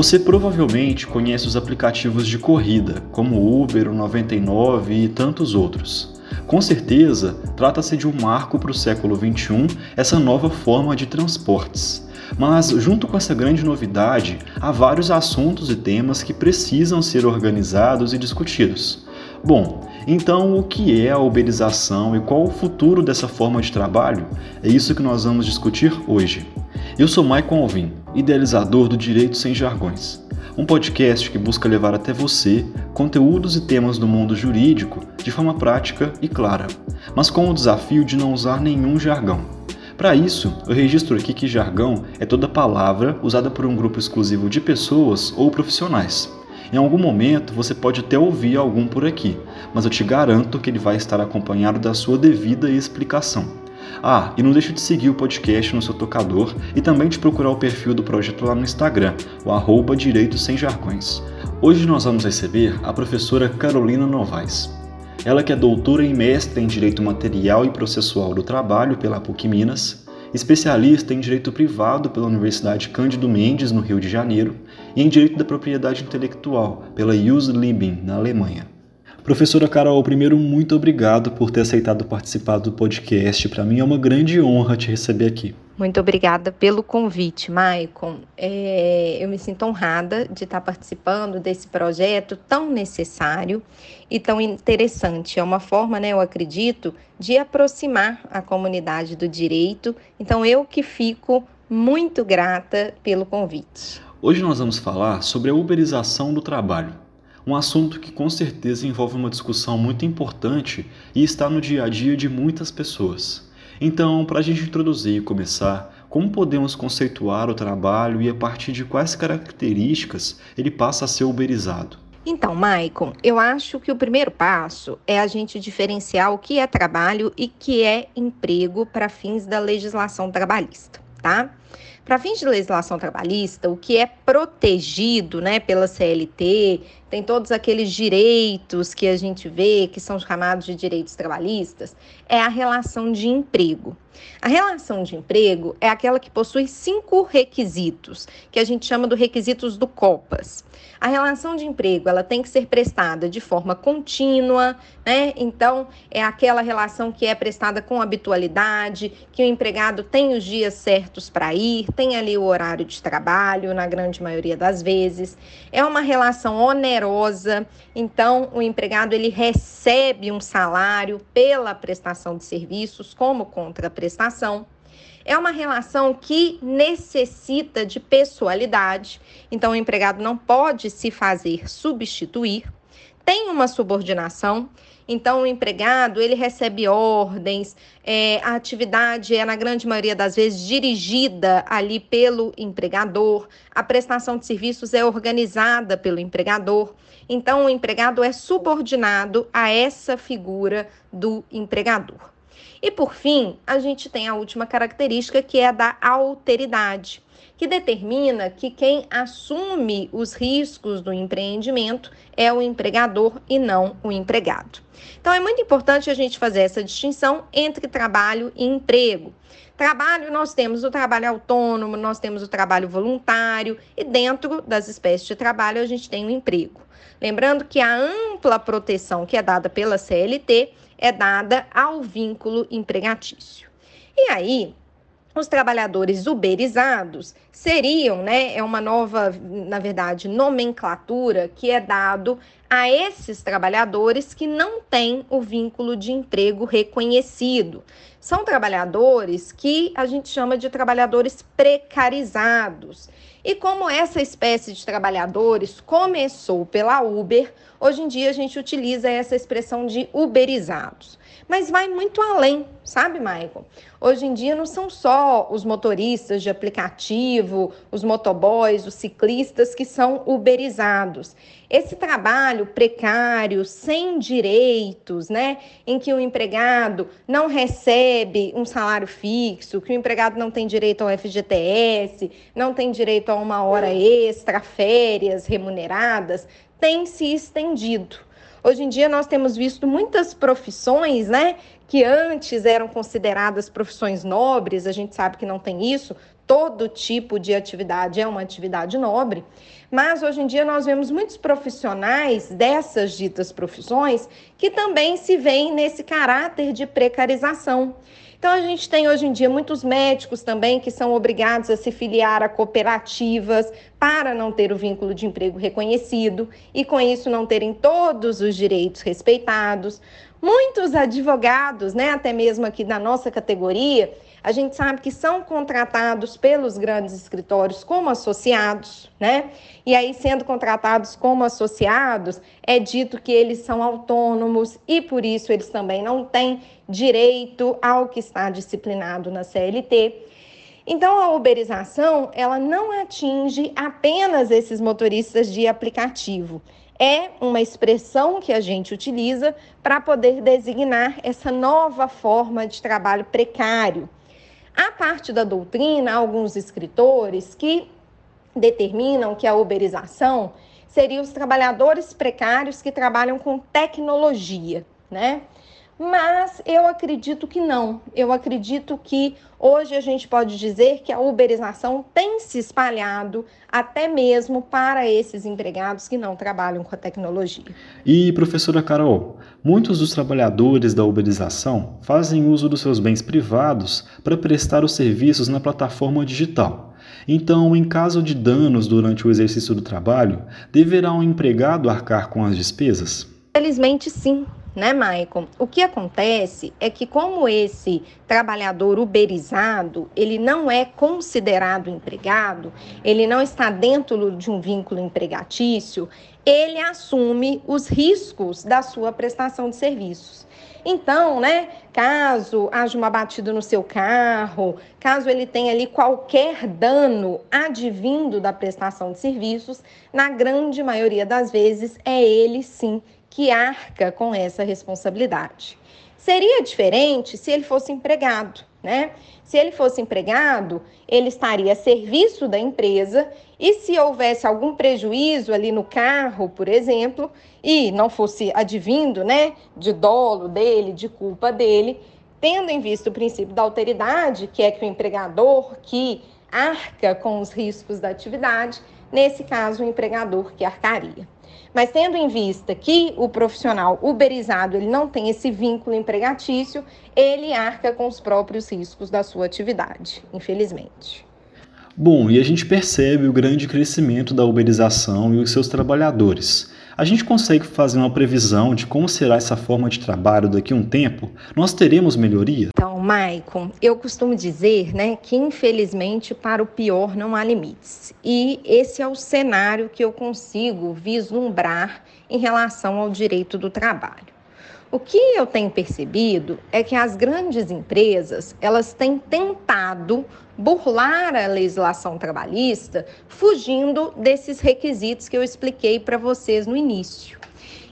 Você provavelmente conhece os aplicativos de corrida, como Uber, o 99 e tantos outros. Com certeza, trata-se de um marco para o século XXI essa nova forma de transportes. Mas, junto com essa grande novidade, há vários assuntos e temas que precisam ser organizados e discutidos. Bom, então o que é a uberização e qual o futuro dessa forma de trabalho? É isso que nós vamos discutir hoje. Eu sou Maicon Alvim, idealizador do Direito Sem Jargões, um podcast que busca levar até você conteúdos e temas do mundo jurídico de forma prática e clara, mas com o desafio de não usar nenhum jargão. Para isso, eu registro aqui que jargão é toda palavra usada por um grupo exclusivo de pessoas ou profissionais. Em algum momento você pode até ouvir algum por aqui, mas eu te garanto que ele vai estar acompanhado da sua devida explicação. Ah, e não deixe de seguir o podcast no seu tocador e também de procurar o perfil do projeto lá no Instagram, o arroba Direito Sem Jargões. Hoje nós vamos receber a professora Carolina Novaes. Ela que é doutora e mestre em Direito Material e Processual do Trabalho pela PUC Minas, especialista em Direito Privado pela Universidade Cândido Mendes, no Rio de Janeiro, e em Direito da Propriedade Intelectual pela USE Liebing, na Alemanha. Professora Carol, primeiro, muito obrigado por ter aceitado participar do podcast. Para mim é uma grande honra te receber aqui. Muito obrigada pelo convite, Maicon. É, eu me sinto honrada de estar participando desse projeto tão necessário e tão interessante. É uma forma, né, eu acredito, de aproximar a comunidade do direito. Então, eu que fico muito grata pelo convite. Hoje nós vamos falar sobre a uberização do trabalho um assunto que com certeza envolve uma discussão muito importante e está no dia a dia de muitas pessoas. Então, para a gente introduzir e começar, como podemos conceituar o trabalho e a partir de quais características ele passa a ser uberizado? Então, Maicon, eu acho que o primeiro passo é a gente diferenciar o que é trabalho e que é emprego para fins da legislação trabalhista, tá? Para fins de legislação trabalhista, o que é protegido né, pela CLT, tem todos aqueles direitos que a gente vê, que são chamados de direitos trabalhistas, é a relação de emprego. A relação de emprego é aquela que possui cinco requisitos, que a gente chama de requisitos do COPAS. A relação de emprego ela tem que ser prestada de forma contínua, né? Então, é aquela relação que é prestada com habitualidade, que o empregado tem os dias certos para tem ali o horário de trabalho, na grande maioria das vezes. É uma relação onerosa, então o empregado ele recebe um salário pela prestação de serviços como contraprestação. É uma relação que necessita de pessoalidade, então o empregado não pode se fazer substituir. Tem uma subordinação, então o empregado ele recebe ordens, é, a atividade é na grande maioria das vezes dirigida ali pelo empregador, a prestação de serviços é organizada pelo empregador. Então o empregado é subordinado a essa figura do empregador. E por fim, a gente tem a última característica que é a da alteridade, que determina que quem assume os riscos do empreendimento é o empregador e não o empregado. Então é muito importante a gente fazer essa distinção entre trabalho e emprego. Trabalho, nós temos o trabalho autônomo, nós temos o trabalho voluntário e dentro das espécies de trabalho a gente tem o emprego. Lembrando que a ampla proteção que é dada pela CLT é dada ao vínculo empregatício. E aí, os trabalhadores uberizados seriam, né, é uma nova, na verdade, nomenclatura que é dado a esses trabalhadores que não têm o vínculo de emprego reconhecido. São trabalhadores que a gente chama de trabalhadores precarizados. E como essa espécie de trabalhadores começou pela Uber, hoje em dia a gente utiliza essa expressão de uberizados. Mas vai muito além, sabe, Michael? Hoje em dia não são só os motoristas de aplicativo, os motoboys, os ciclistas que são uberizados. Esse trabalho precário, sem direitos, né, em que o empregado não recebe um salário fixo, que o empregado não tem direito ao FGTS, não tem direito a uma hora extra, férias remuneradas, tem se estendido. Hoje em dia nós temos visto muitas profissões, né, que antes eram consideradas profissões nobres, a gente sabe que não tem isso, todo tipo de atividade é uma atividade nobre, mas hoje em dia nós vemos muitos profissionais dessas ditas profissões que também se veem nesse caráter de precarização. Então, a gente tem hoje em dia muitos médicos também que são obrigados a se filiar a cooperativas para não ter o vínculo de emprego reconhecido e, com isso, não terem todos os direitos respeitados. Muitos advogados, né, até mesmo aqui da nossa categoria, a gente sabe que são contratados pelos grandes escritórios como associados, né? E aí, sendo contratados como associados, é dito que eles são autônomos e por isso eles também não têm direito ao que está disciplinado na CLT. Então, a uberização, ela não atinge apenas esses motoristas de aplicativo. É uma expressão que a gente utiliza para poder designar essa nova forma de trabalho precário a parte da doutrina, alguns escritores que determinam que a uberização seria os trabalhadores precários que trabalham com tecnologia, né? Mas eu acredito que não. Eu acredito que hoje a gente pode dizer que a uberização tem se espalhado até mesmo para esses empregados que não trabalham com a tecnologia. E, professora Carol, muitos dos trabalhadores da uberização fazem uso dos seus bens privados para prestar os serviços na plataforma digital. Então, em caso de danos durante o exercício do trabalho, deverá um empregado arcar com as despesas? Felizmente, sim né, Maicon? O que acontece é que como esse trabalhador uberizado, ele não é considerado empregado, ele não está dentro de um vínculo empregatício, ele assume os riscos da sua prestação de serviços. Então, né, caso haja uma batida no seu carro, caso ele tenha ali qualquer dano advindo da prestação de serviços, na grande maioria das vezes é ele sim que arca com essa responsabilidade. Seria diferente se ele fosse empregado, né? Se ele fosse empregado, ele estaria a serviço da empresa e se houvesse algum prejuízo ali no carro, por exemplo, e não fosse advindo, né, de dolo dele, de culpa dele, tendo em vista o princípio da alteridade, que é que o empregador que arca com os riscos da atividade, nesse caso o empregador que arcaria. Mas tendo em vista que o profissional uberizado ele não tem esse vínculo empregatício, ele arca com os próprios riscos da sua atividade, infelizmente. Bom, e a gente percebe o grande crescimento da uberização e os seus trabalhadores. A gente consegue fazer uma previsão de como será essa forma de trabalho daqui a um tempo? Nós teremos melhoria? Então, Maicon, eu costumo dizer né, que infelizmente para o pior não há limites. E esse é o cenário que eu consigo vislumbrar em relação ao direito do trabalho. O que eu tenho percebido é que as grandes empresas, elas têm tentado burlar a legislação trabalhista, fugindo desses requisitos que eu expliquei para vocês no início.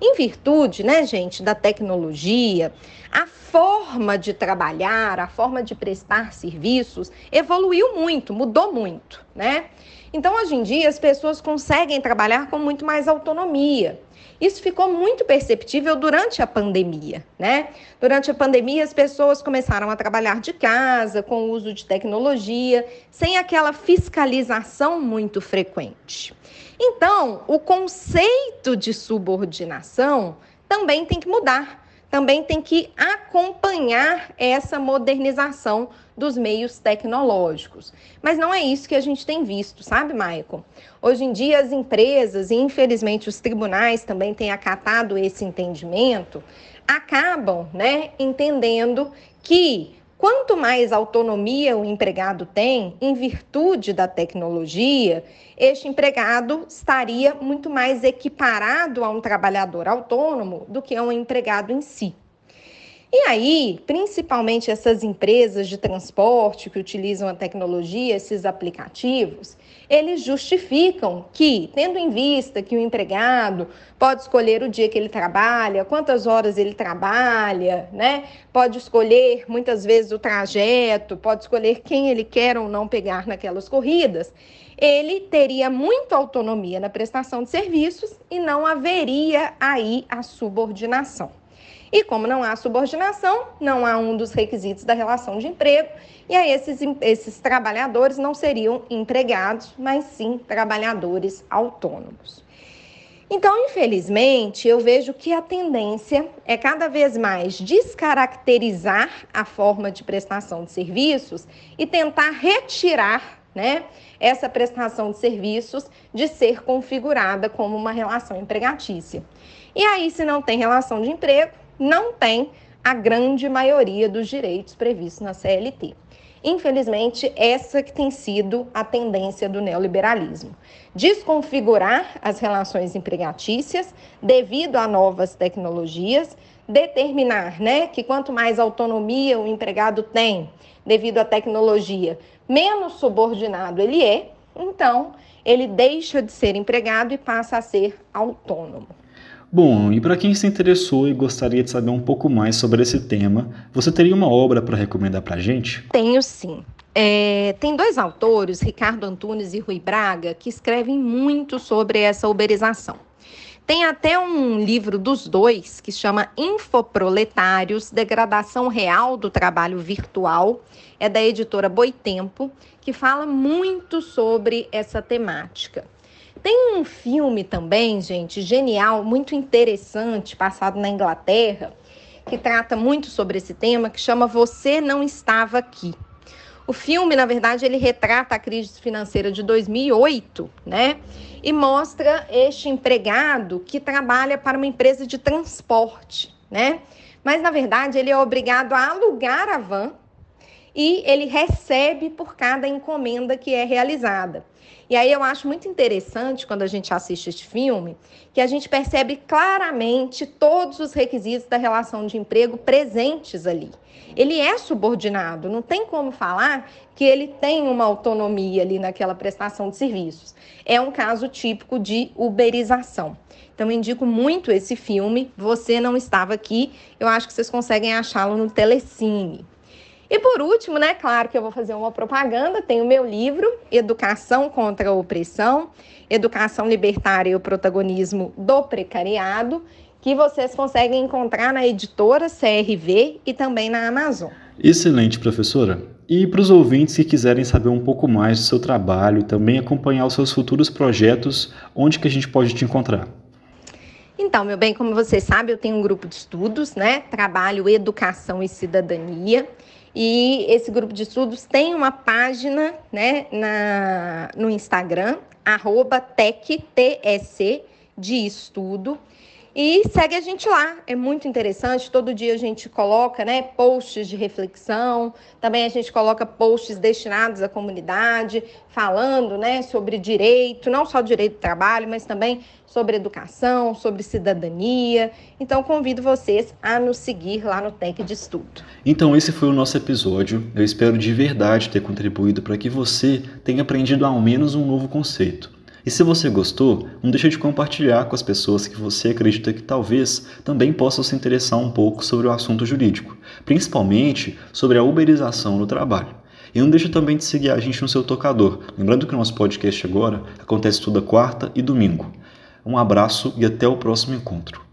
Em virtude, né, gente, da tecnologia, a forma de trabalhar, a forma de prestar serviços evoluiu muito, mudou muito, né? Então, hoje em dia, as pessoas conseguem trabalhar com muito mais autonomia. Isso ficou muito perceptível durante a pandemia, né? Durante a pandemia, as pessoas começaram a trabalhar de casa, com o uso de tecnologia, sem aquela fiscalização muito frequente. Então, o conceito de subordinação também tem que mudar também tem que acompanhar essa modernização dos meios tecnológicos. Mas não é isso que a gente tem visto, sabe, Michael? Hoje em dia, as empresas, e infelizmente os tribunais também têm acatado esse entendimento, acabam né, entendendo que Quanto mais autonomia o empregado tem, em virtude da tecnologia, este empregado estaria muito mais equiparado a um trabalhador autônomo do que a um empregado em si. E aí, principalmente essas empresas de transporte que utilizam a tecnologia, esses aplicativos, eles justificam que, tendo em vista que o empregado pode escolher o dia que ele trabalha, quantas horas ele trabalha, né? Pode escolher muitas vezes o trajeto, pode escolher quem ele quer ou não pegar naquelas corridas. Ele teria muita autonomia na prestação de serviços e não haveria aí a subordinação. E como não há subordinação, não há um dos requisitos da relação de emprego, e aí esses, esses trabalhadores não seriam empregados, mas sim trabalhadores autônomos. Então, infelizmente, eu vejo que a tendência é cada vez mais descaracterizar a forma de prestação de serviços e tentar retirar né, essa prestação de serviços de ser configurada como uma relação empregatícia. E aí, se não tem relação de emprego, não tem a grande maioria dos direitos previstos na CLT. Infelizmente, essa que tem sido a tendência do neoliberalismo. Desconfigurar as relações empregatícias devido a novas tecnologias, determinar né, que quanto mais autonomia o empregado tem devido à tecnologia, menos subordinado ele é, então ele deixa de ser empregado e passa a ser autônomo. Bom, e para quem se interessou e gostaria de saber um pouco mais sobre esse tema, você teria uma obra para recomendar para a gente? Tenho sim. É, tem dois autores, Ricardo Antunes e Rui Braga, que escrevem muito sobre essa uberização. Tem até um livro dos dois que chama Infoproletários: Degradação Real do Trabalho Virtual. É da editora Boitempo, que fala muito sobre essa temática. Tem um filme também, gente, genial, muito interessante, passado na Inglaterra, que trata muito sobre esse tema, que chama Você Não Estava Aqui. O filme, na verdade, ele retrata a crise financeira de 2008, né? E mostra este empregado que trabalha para uma empresa de transporte, né? Mas, na verdade, ele é obrigado a alugar a van e ele recebe por cada encomenda que é realizada. E aí eu acho muito interessante quando a gente assiste este filme que a gente percebe claramente todos os requisitos da relação de emprego presentes ali. Ele é subordinado, não tem como falar que ele tem uma autonomia ali naquela prestação de serviços. É um caso típico de uberização. Então, indico muito esse filme. Você não estava aqui, eu acho que vocês conseguem achá-lo no Telecine. E por último, né, claro que eu vou fazer uma propaganda, tem o meu livro, Educação contra a Opressão, Educação Libertária e o Protagonismo do Precariado, que vocês conseguem encontrar na editora CRV e também na Amazon. Excelente, professora. E para os ouvintes que quiserem saber um pouco mais do seu trabalho e também acompanhar os seus futuros projetos, onde que a gente pode te encontrar? Então, meu bem, como você sabe, eu tenho um grupo de estudos, né? Trabalho Educação e Cidadania. E esse grupo de estudos tem uma página né, na, no Instagram, arroba TEC, de estudo. E segue a gente lá, é muito interessante. Todo dia a gente coloca né, posts de reflexão, também a gente coloca posts destinados à comunidade, falando né, sobre direito, não só direito do trabalho, mas também sobre educação, sobre cidadania. Então convido vocês a nos seguir lá no Tec de Estudo. Então esse foi o nosso episódio. Eu espero de verdade ter contribuído para que você tenha aprendido ao menos um novo conceito. E se você gostou, não deixe de compartilhar com as pessoas que você acredita que talvez também possam se interessar um pouco sobre o assunto jurídico, principalmente sobre a uberização no trabalho. E não deixe também de seguir a gente no seu tocador. Lembrando que o nosso podcast agora acontece toda quarta e domingo. Um abraço e até o próximo encontro.